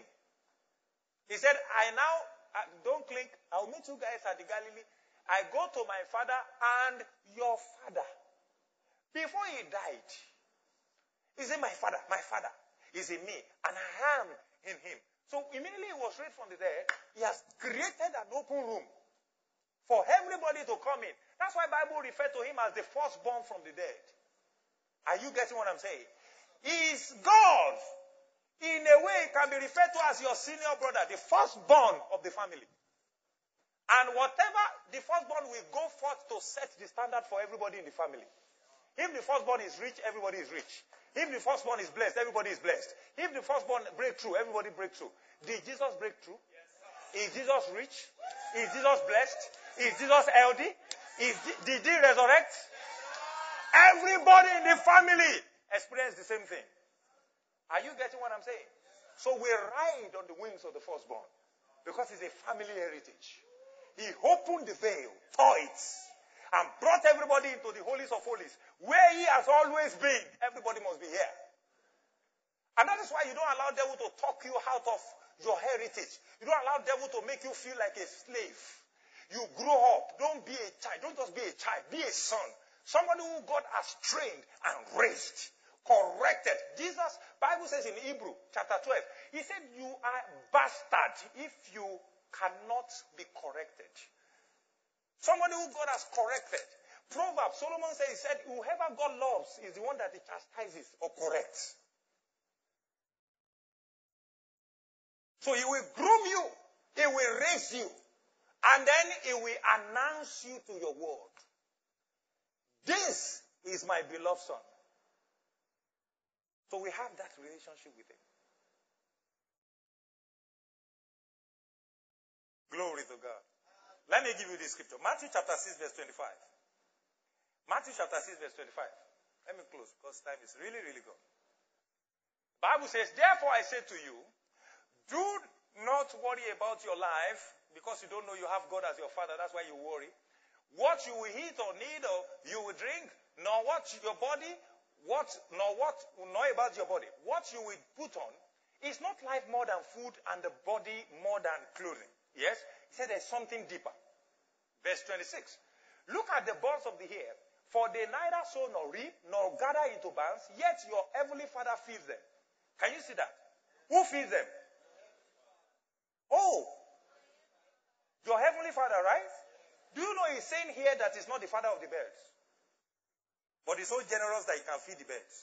He said, I now, uh, don't click. I'll meet you guys at the Galilee. I go to my father and your father. Before he died, he said, My father, my father is in me, and I am in him. So immediately he was raised from the dead, he has created an open room for everybody to come in. That's why Bible referred to him as the firstborn from the dead. Are you getting what I'm saying? He is God. In a way, can be referred to as your senior brother, the firstborn of the family. And whatever the firstborn will go forth to set the standard for everybody in the family. If the firstborn is rich, everybody is rich. If the firstborn is blessed, everybody is blessed. If the firstborn break through, everybody break through. Did Jesus break through? Yes, is Jesus rich? Is Jesus blessed? Is Jesus healthy? Is, did he resurrect? Everybody in the family experienced the same thing. Are you getting what I'm saying? So we ride on the wings of the firstborn because it's a family heritage. He opened the veil, tore it, and brought everybody into the holies of holies, where he has always been. Everybody must be here. And that is why you don't allow devil to talk you out of your heritage. You don't allow devil to make you feel like a slave. You grow up. Don't be a child. Don't just be a child. Be a son. Somebody who God has trained and raised, corrected. Jesus, Bible says in Hebrew chapter 12, he said, you are bastard if you cannot be corrected. Somebody who God has corrected. Proverbs, Solomon said, he said, whoever God loves is the one that he chastises or corrects. So he will groom you, he will raise you, and then he will announce you to your world. This is my beloved son. So we have that relationship with him. Glory to God. Let me give you this scripture. Matthew chapter 6, verse 25. Matthew chapter 6, verse 25. Let me close because time is really, really gone. Bible says, Therefore I say to you, do not worry about your life because you don't know you have God as your father. That's why you worry. What you will eat or need or you will drink, nor what your body, what nor what nor about your body. What you will put on is not life more than food and the body more than clothing. Yes? Said there's something deeper. Verse 26. Look at the birds of the air, for they neither sow nor reap nor gather into barns, yet your heavenly Father feeds them. Can you see that? Who feeds them? Oh, your heavenly father, right? Do you know he's saying here that he's not the father of the birds? But he's so generous that he can feed the birds.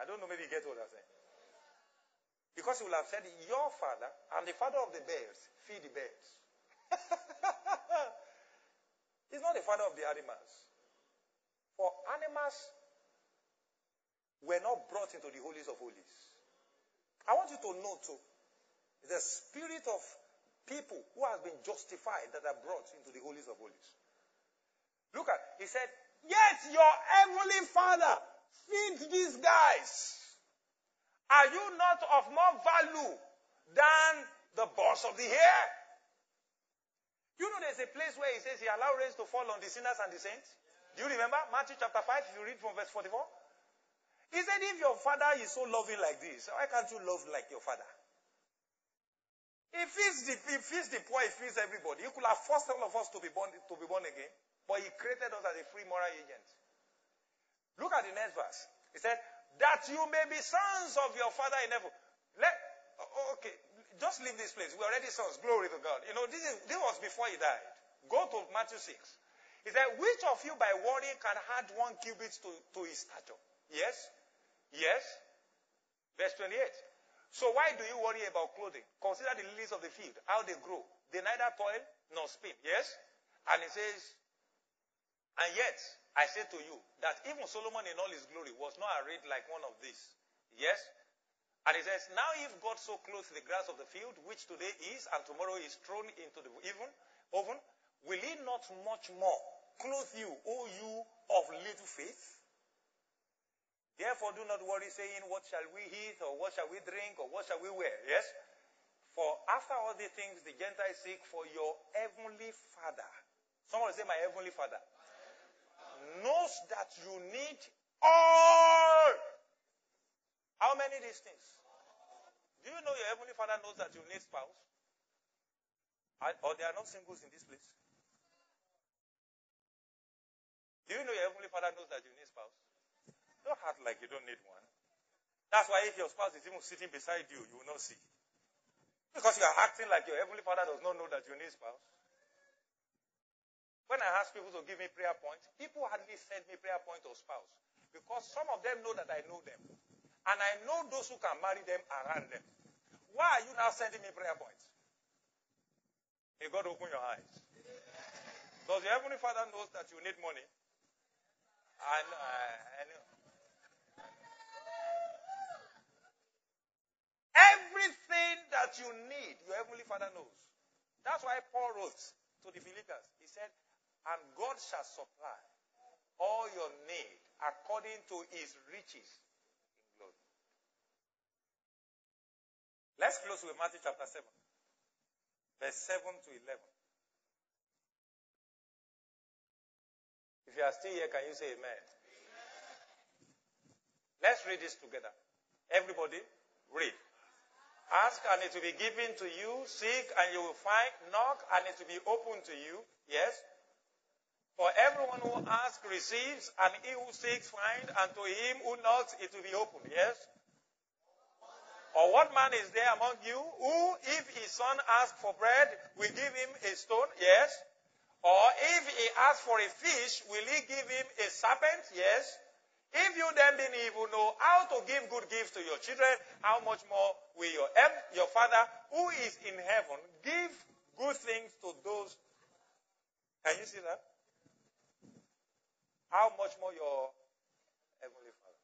I don't know, maybe you get what I'm saying. Because he will have said, Your father and the father of the birds feed the birds. he's not the father of the animals. For animals were not brought into the holies of holies. I want you to know too the spirit of people who have been justified that are brought into the holies of holies. Look at, he said, Yet your heavenly father feeds these guys. Are you not of more value than the boss of the air? You know there's a place where he says he allowed rain to fall on the sinners and the saints. Do you remember? Matthew chapter 5, if you read from verse 44. He said, if your father is so loving like this, why can't you love like your father? He feeds the he feeds the poor, he feeds everybody. He could have forced all of us to be born to be born again, but he created us as a free moral agent. Look at the next verse. He said, That you may be sons of your father in heaven. Let okay, just leave this place. We're already sons. Glory to God. You know, this is this was before he died. Go to Matthew 6. He said, Which of you by worrying can add one cubit to, to his stature? Yes? Yes? Verse 28. So why do you worry about clothing? Consider the lilies of the field, how they grow. They neither toil nor spin. Yes? And he says, and yet I say to you that even Solomon in all his glory was not arrayed like one of these. Yes? And he says, Now if God so clothes the grass of the field, which today is and tomorrow is thrown into the oven, oven, will he not much more clothe you, O you of little faith? Therefore, do not worry, saying, What shall we eat, or what shall we drink, or what shall we wear? Yes? For after all these things, the Gentiles seek for your heavenly Father. Someone say, My heavenly Father. Knows that you need all. How many these things? Do you know your heavenly Father knows that you need spouse? Or there are no singles in this place? Do you know your heavenly Father knows that you need spouse? Don't act like you don't need one. That's why if your spouse is even sitting beside you, you will not see. Because you are acting like your heavenly father does not know that you need spouse. When I ask people to give me prayer points, people hardly send me prayer point or spouse. Because some of them know that I know them. And I know those who can marry them around them. Why are you now sending me prayer points? May God open your eyes. Does your heavenly father knows that you need money? I know. I know. Everything that you need, your Heavenly Father knows. That's why Paul wrote to the believers. He said, And God shall supply all your need according to his riches in glory. Let's close with Matthew chapter 7, verse 7 to 11. If you are still here, can you say amen? amen. Let's read this together. Everybody, read. Ask and it will be given to you. Seek and you will find. Knock and it will be open to you. Yes? For everyone who asks receives, and he who seeks finds, and to him who knocks it will be opened. Yes? Or what man is there among you who, if his son asks for bread, will give him a stone? Yes. Or if he asks for a fish, will he give him a serpent? Yes. If you then being evil know how to give good gifts to your children, how much more will your, your Father who is in heaven give good things to those? Can you see that? How much more your Heavenly Father?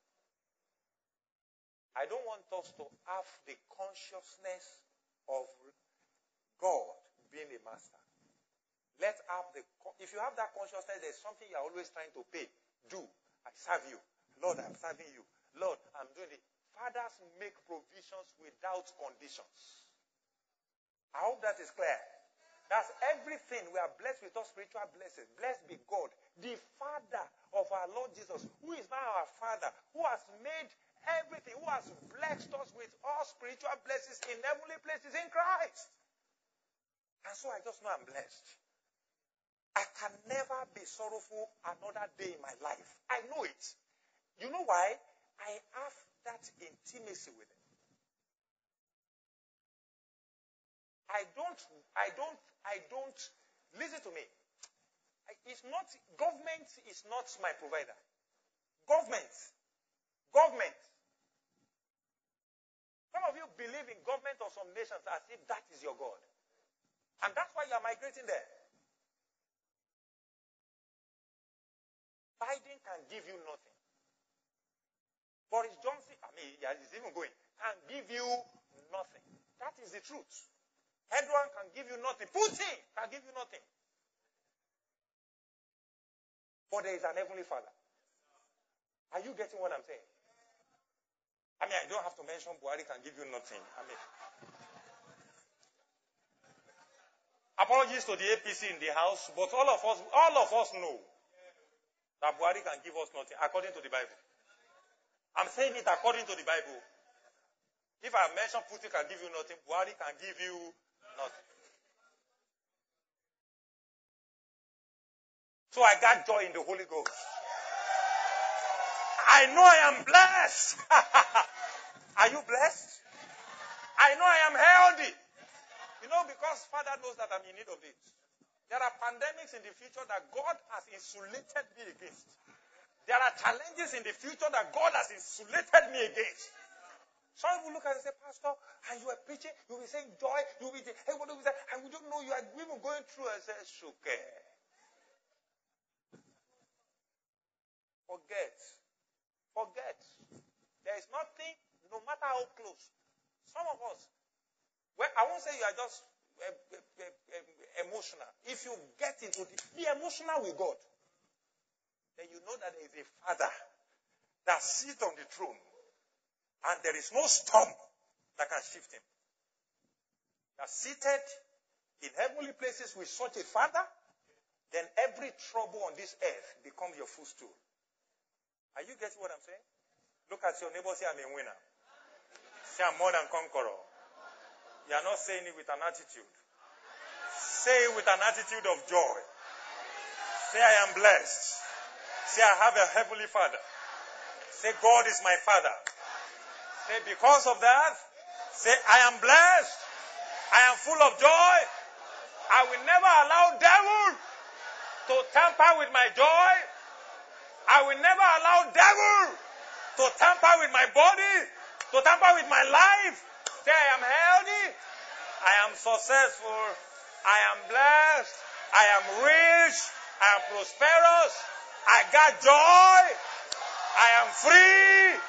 I don't want us to have the consciousness of God being a master. Let's have the, if you have that consciousness, there's something you're always trying to pay. Do. I serve you. Lord, I'm serving you. Lord, I'm doing it. Fathers make provisions without conditions. I hope that is clear. That's everything. We are blessed with all spiritual blessings. Blessed be God, the Father of our Lord Jesus, who is now our Father, who has made everything, who has blessed us with all spiritual blessings in heavenly places in Christ. And so I just know I'm blessed. I can never be sorrowful another day in my life. I know it. You know why? I have that intimacy with Him. I don't, I don't, I don't, listen to me. It's not, government is not my provider. Government. Government. Some of you believe in government of some nations as if that is your God. And that's why you are migrating there. Biden can give you nothing. Boris Johnson, I mean, he's even going, can give you nothing. That is the truth. Erdogan can give you nothing. Putin can give you nothing. But there is an heavenly Father. Are you getting what I'm saying? I mean, I don't have to mention Buhari can give you nothing. I mean, apologies to the APC in the house, but all of us, all of us know that Buhari can give us nothing according to the Bible. I'm saying it according to the Bible. If I mention Putin can give you nothing, Buhari can give you nothing. So I got joy in the Holy Ghost. I know I am blessed. Are you blessed? I know I am healthy. You know, because Father knows that I'm in need of it. There are pandemics in the future that God has insulated me against. There are challenges in the future that God has insulated me against. Some people look at and say, Pastor, and you are preaching, you will be saying joy, you will be saying, hey, what do we say? And we don't know you are even going through. I say, Shuke. Forget. Forget. There is nothing, no matter how close. Some of us, well, I won't say you are just uh, uh, uh, emotional. If you get into the, be emotional with God, then you know that there is a Father that sits on the throne, and there is no storm that can shift him. That seated in heavenly places with such a Father, then every trouble on this earth becomes your footstool. Are you getting what I'm saying? Look at your neighbor, say, I'm a winner. Say, I'm more than conqueror. You are not saying it with an attitude. Say it with an attitude of joy. Say, I am blessed. Say, I have a heavenly Father. Say, God is my Father. Say, because of that, say, I am blessed. I am full of joy. I will never allow devil to tamper with my joy. I will never allow devil to tamper with my body, to tamper with my life. Say I am healthy, I am successful, I am blessed, I am rich, I am prosperous, I got joy, I am free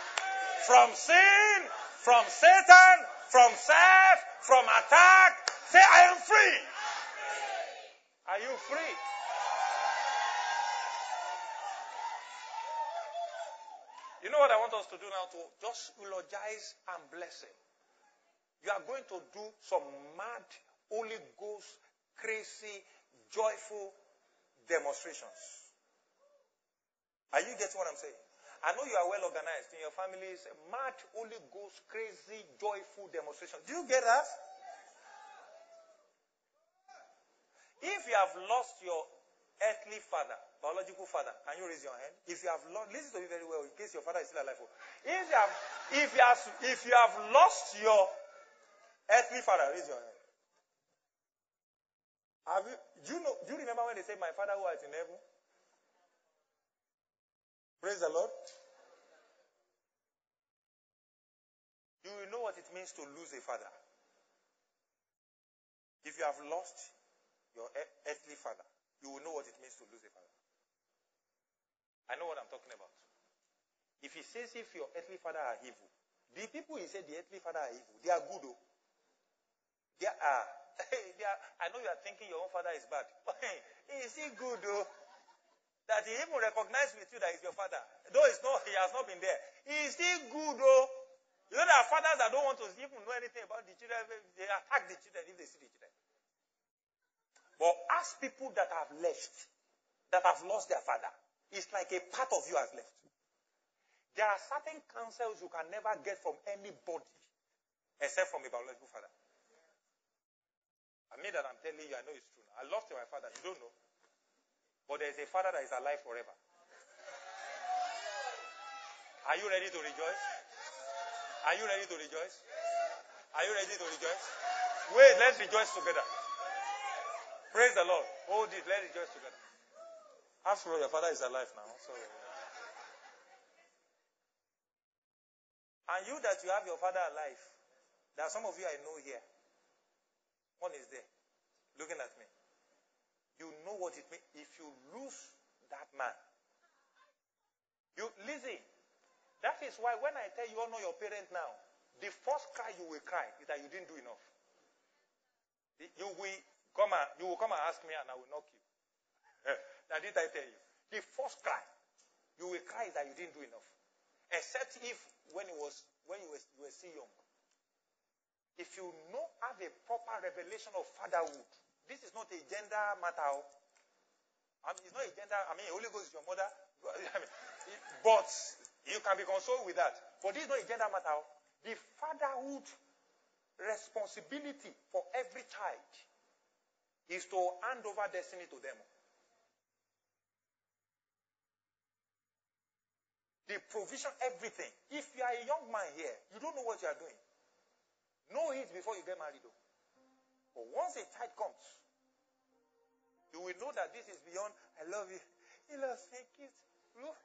from sin, from Satan, from self, from attack. Say I am free. Are you free? You know what I want us to do now? To just eulogize and bless him. You are going to do some mad, Holy Ghost, crazy, joyful demonstrations. Are you getting what I'm saying? I know you are well organized in your families. Mad, Holy Ghost, crazy, joyful demonstrations. Do you get that? If you have lost your earthly father, biological father. Can you raise your hand? If you have lost, listen to me very well in case your father is still alive. Oh. If you have, if you have, if you have lost your earthly father, raise your hand. Have you, do you know, do you remember when they said, my father who art in heaven? Praise the Lord. Do you will know what it means to lose a father. If you have lost your earthly father, you will know what it means to lose a father. I know what I'm talking about. If he says if your earthly father are evil, the people he said the earthly father are evil, they are good though. They are. they are I know you are thinking your own father is bad. is he good though? That he even recognized with you that he's your father. Though it's not, he has not been there. Is he good though? You know there are fathers that don't want to even know anything about the children. They attack the children if they see the children. But ask people that have left, that have lost their father. It's like a part of you has left. There are certain counsels you can never get from anybody except from a biological father. I mean that I'm telling you, I know it's true. I lost my father. You don't know. But there is a father that is alive forever. Are you ready to rejoice? Are you ready to rejoice? Are you ready to rejoice? Wait, let's rejoice together. Praise the Lord. Hold it. Let's rejoice together. After all, your father is alive now. So. And you that you have your father alive, there are some of you I know here. One is there, looking at me. You know what it means if you lose that man. You listen. That is why when I tell you all know your parent now, the first cry you will cry is that you didn't do enough. You will Come and you will come and ask me and I will knock you. Eh, now did I tell you? The first cry you will cry that you didn't do enough. Except if when it was when you were, you were still young. If you not have a proper revelation of fatherhood, this is not a gender matter. Oh. I mean, it's not a gender. I mean, Holy Ghost is your mother. I mean, but you can be consoled with that. But this is not a gender matter. Oh. The fatherhood responsibility for every child is to hand over destiny to them. The provision, everything. If you are a young man here, you don't know what you are doing. Know it before you get married, though. But once a child comes, you will know that this is beyond, I love you. He loves me. Look.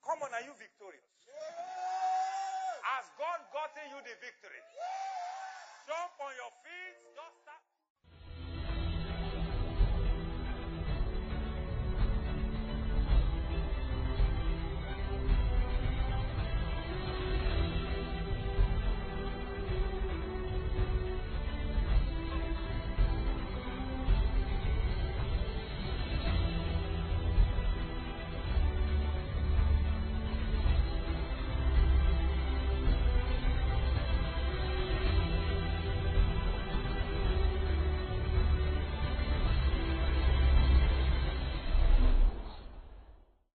Come on, are you victorious? Has God gotten you the victory? Jump on your feet.